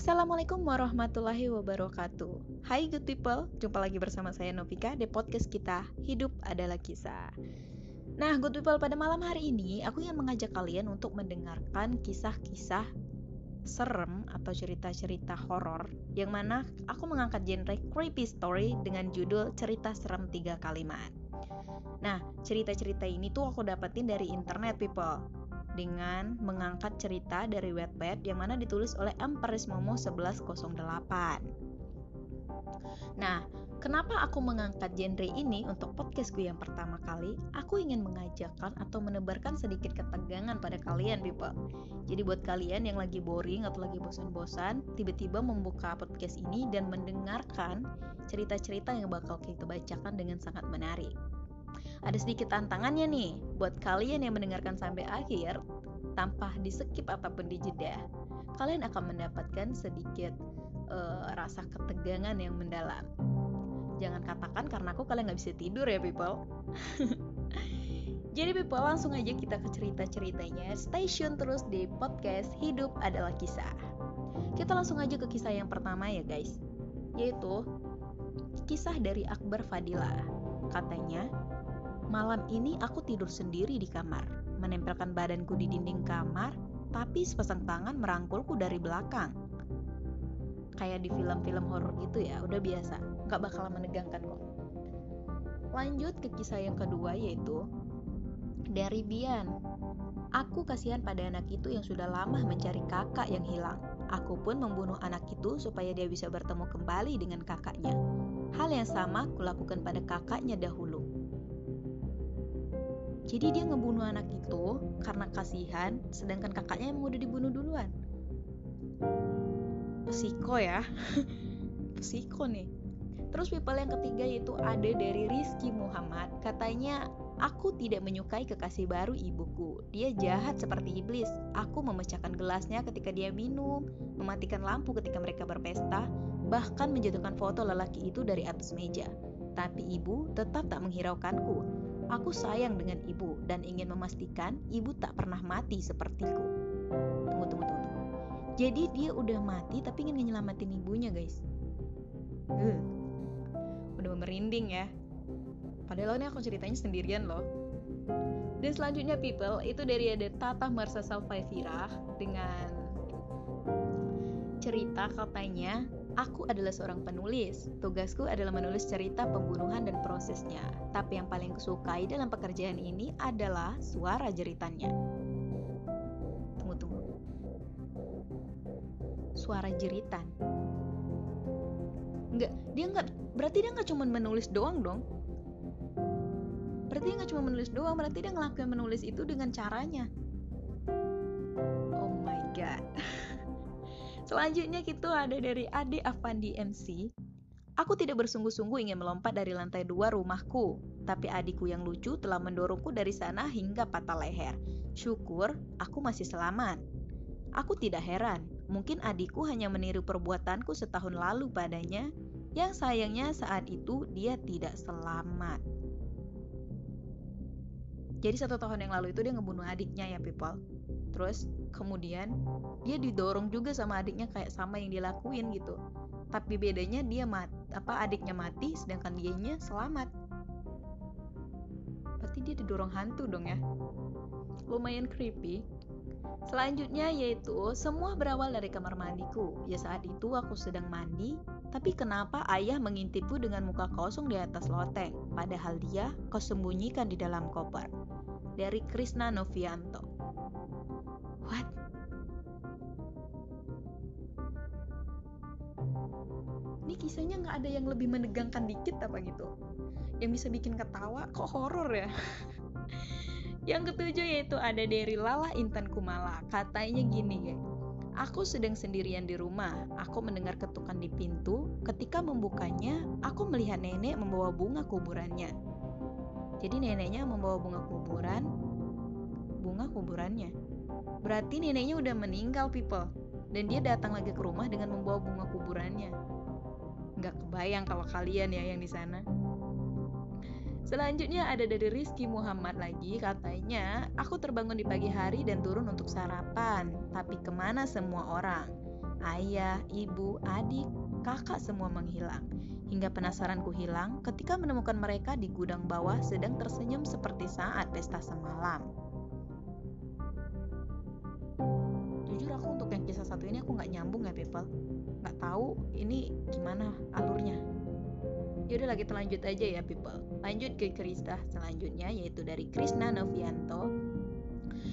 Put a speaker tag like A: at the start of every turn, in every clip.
A: Assalamualaikum warahmatullahi wabarakatuh. Hai good people, jumpa lagi bersama saya Novika di podcast kita Hidup adalah Kisah. Nah good people, pada malam hari ini aku ingin mengajak kalian untuk mendengarkan kisah-kisah serem atau cerita-cerita horor Yang mana aku mengangkat genre creepy story dengan judul cerita serem tiga kalimat. Nah cerita-cerita ini tuh aku dapetin dari internet people dengan mengangkat cerita dari Wattpad yang mana ditulis oleh M. Momo 1108. Nah, kenapa aku mengangkat genre ini untuk podcastku yang pertama kali? Aku ingin mengajarkan atau menebarkan sedikit ketegangan pada kalian, people. Jadi buat kalian yang lagi boring atau lagi bosan-bosan, tiba-tiba membuka podcast ini dan mendengarkan cerita-cerita yang bakal kita bacakan dengan sangat menarik. Ada sedikit tantangannya nih buat kalian yang mendengarkan sampai akhir tanpa di skip ataupun di jeda. Kalian akan mendapatkan sedikit uh, rasa ketegangan yang mendalam. Jangan katakan karena aku kalian nggak bisa tidur ya people. Jadi people langsung aja kita ke cerita-ceritanya. Stay tune terus di podcast Hidup adalah Kisah. Kita langsung aja ke kisah yang pertama ya guys. Yaitu kisah dari Akbar Fadila. Katanya, Malam ini aku tidur sendiri di kamar, menempelkan badanku di dinding kamar, tapi sepasang tangan merangkulku dari belakang. Kayak di film-film horor gitu ya, udah biasa, gak bakalan menegangkan kok. Lanjut ke kisah yang kedua yaitu dari Bian. Aku kasihan pada anak itu yang sudah lama mencari kakak yang hilang. Aku pun membunuh anak itu supaya dia bisa bertemu kembali dengan kakaknya. Hal yang sama kulakukan pada kakaknya dahulu. Jadi dia ngebunuh anak itu karena kasihan, sedangkan kakaknya emang udah dibunuh duluan. Psiko ya. Psiko nih. Terus people yang ketiga yaitu ada dari Rizky Muhammad. Katanya, aku tidak menyukai kekasih baru ibuku. Dia jahat seperti iblis. Aku memecahkan gelasnya ketika dia minum, mematikan lampu ketika mereka berpesta, bahkan menjatuhkan foto lelaki itu dari atas meja. Tapi ibu tetap tak menghiraukanku Aku sayang dengan ibu dan ingin memastikan ibu tak pernah mati sepertiku. Tunggu, tunggu, tunggu, tunggu. Jadi dia udah mati tapi ingin nyelamatin ibunya, guys. Uh, udah merinding ya. Padahal ini aku ceritanya sendirian loh. Dan selanjutnya people itu dari ada Tata Marsa Salvaivira dengan cerita katanya Aku adalah seorang penulis. Tugasku adalah menulis cerita pembunuhan dan prosesnya. Tapi yang paling kusukai dalam pekerjaan ini adalah suara jeritannya. Tunggu, tunggu. Suara jeritan. Enggak, dia enggak berarti dia enggak cuma menulis doang dong. Berarti dia enggak cuma menulis doang, berarti dia ngelakuin menulis itu dengan caranya. Oh my god. Selanjutnya kita ada dari Ade Avandi MC. Aku tidak bersungguh-sungguh ingin melompat dari lantai dua rumahku, tapi adikku yang lucu telah mendorongku dari sana hingga patah leher. Syukur, aku masih selamat. Aku tidak heran, mungkin adikku hanya meniru perbuatanku setahun lalu padanya, yang sayangnya saat itu dia tidak selamat. Jadi satu tahun yang lalu itu dia ngebunuh adiknya ya people terus kemudian dia didorong juga sama adiknya kayak sama yang dilakuin gitu tapi bedanya dia mat apa adiknya mati sedangkan dianya selamat berarti dia didorong hantu dong ya lumayan creepy Selanjutnya yaitu semua berawal dari kamar mandiku. Ya saat itu aku sedang mandi, tapi kenapa ayah mengintipku dengan muka kosong di atas loteng, padahal dia kau sembunyikan di dalam koper. Dari Krishna Novianto. Kisahnya nggak ada yang lebih menegangkan dikit apa gitu? Yang bisa bikin ketawa kok horor ya? yang ketujuh yaitu ada dari Lala Intan Kumala. Katanya gini ya. Aku sedang sendirian di rumah. Aku mendengar ketukan di pintu. Ketika membukanya, aku melihat nenek membawa bunga kuburannya. Jadi neneknya membawa bunga kuburan, bunga kuburannya. Berarti neneknya udah meninggal people. Dan dia datang lagi ke rumah dengan membawa bunga kuburannya. Nggak kebayang kalau kalian ya yang di sana. Selanjutnya ada dari Rizky Muhammad lagi katanya Aku terbangun di pagi hari dan turun untuk sarapan Tapi ke mana semua orang? Ayah, ibu, adik, kakak semua menghilang. Hingga penasaranku hilang ketika menemukan mereka di gudang bawah sedang tersenyum seperti saat pesta semalam. Jujur aku untuk yang kisah satu ini aku nggak nyambung ya people. Nggak tahu ini gimana alurnya. Yaudah kita lanjut aja ya people. Lanjut ke kisah selanjutnya yaitu dari Krishna Novianto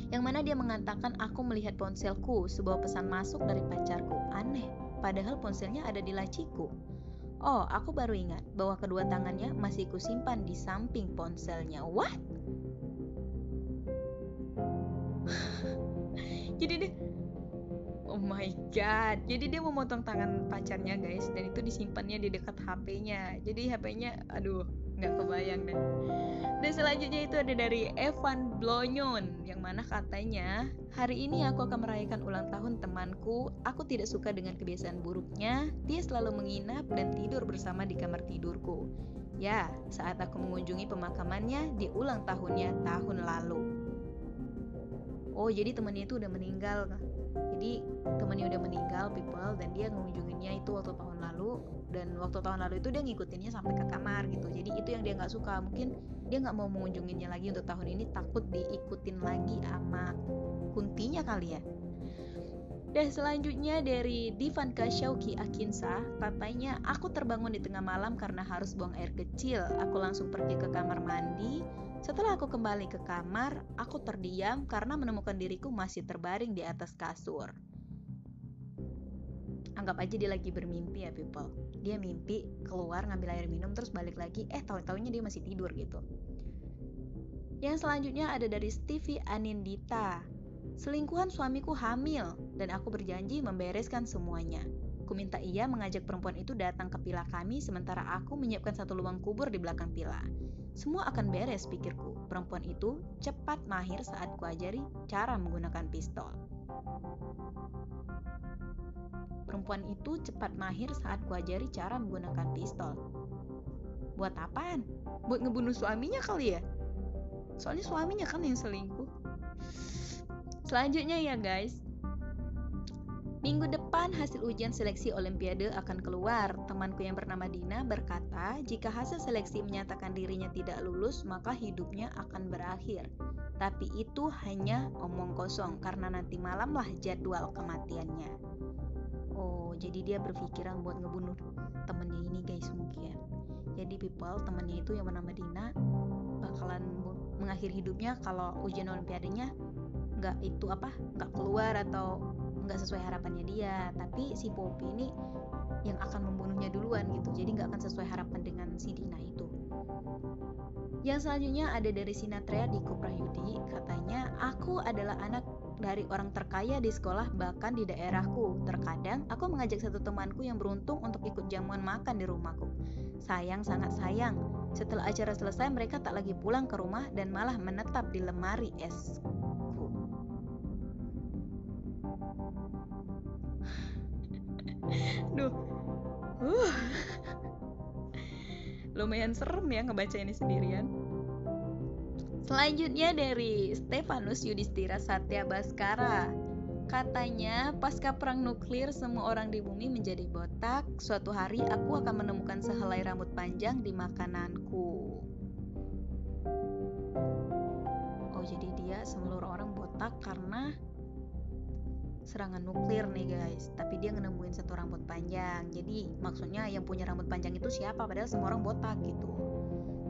A: yang mana dia mengatakan aku melihat ponselku, sebuah pesan masuk dari pacarku. Aneh, padahal ponselnya ada di laciku. Oh, aku baru ingat bahwa kedua tangannya masih kusimpan di samping ponselnya. What? Jadi dia Oh my god. Jadi dia memotong tangan pacarnya, guys, dan itu disimpannya di dekat HP-nya. Jadi HP-nya aduh, nggak kebayang deh. Dan selanjutnya itu ada dari Evan Blonyon yang mana katanya hari ini aku akan merayakan ulang tahun temanku. Aku tidak suka dengan kebiasaan buruknya. Dia selalu menginap dan tidur bersama di kamar tidurku. Ya, saat aku mengunjungi pemakamannya di ulang tahunnya tahun lalu. Oh, jadi temannya itu udah meninggal jadi temennya udah meninggal people dan dia ngunjunginnya itu waktu tahun lalu dan waktu tahun lalu itu dia ngikutinnya sampai ke kamar gitu. Jadi itu yang dia nggak suka. Mungkin dia nggak mau mengunjunginya lagi untuk tahun ini takut diikutin lagi sama kuntinya kali ya. Dan selanjutnya dari Divanka Shauki Akinsa, katanya aku terbangun di tengah malam karena harus buang air kecil. Aku langsung pergi ke kamar mandi, setelah aku kembali ke kamar, aku terdiam karena menemukan diriku masih terbaring di atas kasur. Anggap aja dia lagi bermimpi ya people. Dia mimpi keluar ngambil air minum terus balik lagi, eh tahu-taunya dia masih tidur gitu. Yang selanjutnya ada dari Stevie Anindita. Selingkuhan suamiku hamil dan aku berjanji membereskan semuanya. Ku minta ia mengajak perempuan itu datang ke pila kami sementara aku menyiapkan satu lubang kubur di belakang pila. Semua akan beres pikirku. Perempuan itu cepat mahir saat kuajari cara menggunakan pistol. Perempuan itu cepat mahir saat kuajari cara menggunakan pistol. Buat apaan? Buat ngebunuh suaminya kali ya? Soalnya suaminya kan yang selingkuh. Selanjutnya ya guys, Minggu depan hasil ujian seleksi Olimpiade akan keluar. Temanku yang bernama Dina berkata, jika hasil seleksi menyatakan dirinya tidak lulus, maka hidupnya akan berakhir. Tapi itu hanya omong kosong karena nanti malamlah jadwal kematiannya. Oh, jadi dia berpikiran buat ngebunuh temennya ini guys mungkin. Jadi people, temennya itu yang bernama Dina bakalan mengakhiri hidupnya kalau ujian olimpiadenya nggak itu apa nggak keluar atau nggak sesuai harapannya dia tapi si Poppy ini yang akan membunuhnya duluan gitu. Jadi nggak akan sesuai harapan dengan si Dina itu. Yang selanjutnya ada dari Sinatria di Kuprayudi katanya aku adalah anak dari orang terkaya di sekolah bahkan di daerahku. Terkadang aku mengajak satu temanku yang beruntung untuk ikut jamuan makan di rumahku. Sayang sangat sayang. Setelah acara selesai mereka tak lagi pulang ke rumah dan malah menetap di lemari es Duh. Uh. Lumayan serem ya ngebaca ini sendirian. Selanjutnya dari Stefanus Yudhistira Satya Baskara. Katanya, pasca perang nuklir semua orang di bumi menjadi botak. Suatu hari aku akan menemukan sehelai rambut panjang di makananku. Oh, jadi dia seluruh orang botak karena serangan nuklir nih guys. Tapi dia nemuin satu rambut panjang. Jadi maksudnya yang punya rambut panjang itu siapa? Padahal semua orang botak gitu.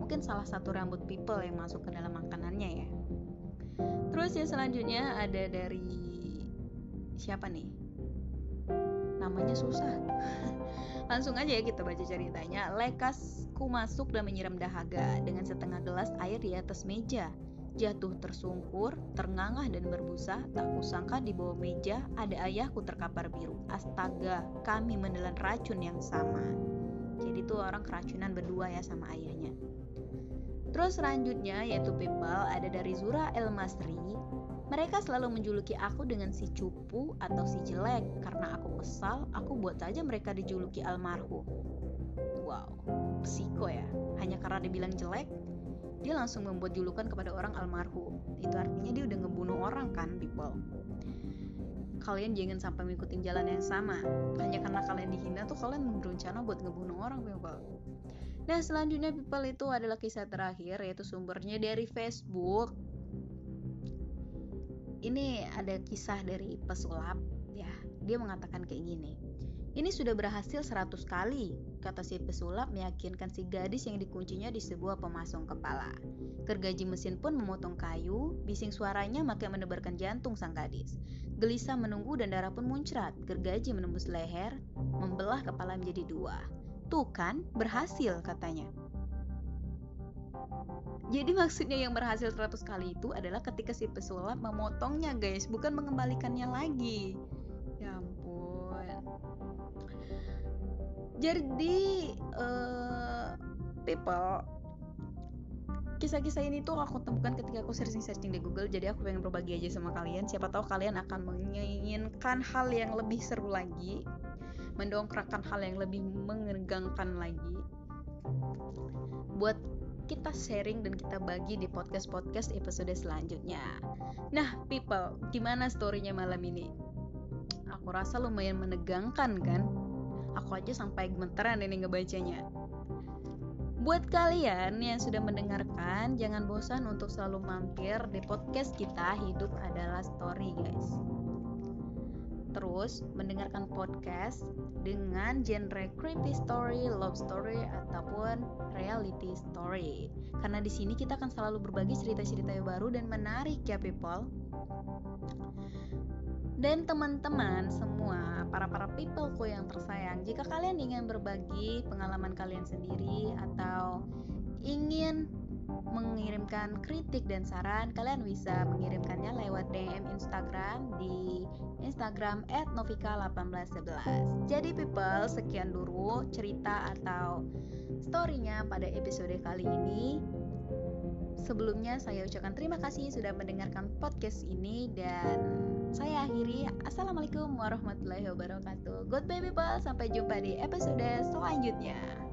A: Mungkin salah satu rambut people yang masuk ke dalam makanannya ya. Terus yang selanjutnya ada dari siapa nih? Namanya susah. Langsung aja ya kita baca ceritanya. Lekasku masuk dan menyiram dahaga dengan setengah gelas air di atas meja Jatuh tersungkur, terngangah dan berbusa, tak kusangka di bawah meja ada ayahku terkapar biru. Astaga, kami menelan racun yang sama. Jadi tuh orang keracunan berdua ya sama ayahnya. Terus selanjutnya yaitu people ada dari Zura El Masri. Mereka selalu menjuluki aku dengan si cupu atau si jelek karena aku kesal, aku buat saja mereka dijuluki almarhum. Wow, psiko ya. Hanya karena dibilang jelek, dia langsung membuat julukan kepada orang almarhum. Itu artinya dia udah ngebunuh orang kan people? Kalian jangan sampai mengikuti jalan yang sama. Hanya karena kalian dihina tuh kalian berencana buat ngebunuh orang people. Nah selanjutnya people itu adalah kisah terakhir yaitu sumbernya dari Facebook. Ini ada kisah dari pesulap ya. Dia mengatakan kayak gini ini sudah berhasil 100 kali, kata si pesulap meyakinkan si gadis yang dikuncinya di sebuah pemasong kepala. Gergaji mesin pun memotong kayu, bising suaranya makin menebarkan jantung sang gadis. Gelisah menunggu dan darah pun muncrat, gergaji menembus leher, membelah kepala menjadi dua. Tuh kan, berhasil katanya. Jadi maksudnya yang berhasil 100 kali itu adalah ketika si pesulap memotongnya guys, bukan mengembalikannya lagi. Jadi uh, people kisah-kisah ini tuh aku temukan ketika aku searching-searching di Google. Jadi aku pengen berbagi aja sama kalian. Siapa tahu kalian akan menginginkan hal yang lebih seru lagi mendongkrakkan hal yang lebih menegangkan lagi buat kita sharing dan kita bagi di podcast-podcast episode selanjutnya. Nah people gimana storynya malam ini? Aku rasa lumayan menegangkan kan Aku aja sampai gemeteran ini ngebacanya. Buat kalian yang sudah mendengarkan, jangan bosan untuk selalu mampir di podcast kita Hidup adalah Story, guys. Terus mendengarkan podcast dengan genre creepy story, love story ataupun reality story. Karena di sini kita akan selalu berbagi cerita-cerita yang baru dan menarik ya people. Dan teman-teman semua, para-para peopleku yang tersayang, jika kalian ingin berbagi pengalaman kalian sendiri atau ingin mengirimkan kritik dan saran, kalian bisa mengirimkannya lewat DM Instagram di Instagram @novika1811. Jadi people, sekian dulu cerita atau storynya pada episode kali ini. Sebelumnya saya ucapkan terima kasih sudah mendengarkan podcast ini dan saya akhiri. Assalamualaikum warahmatullahi wabarakatuh. Goodbye people, sampai jumpa di episode selanjutnya.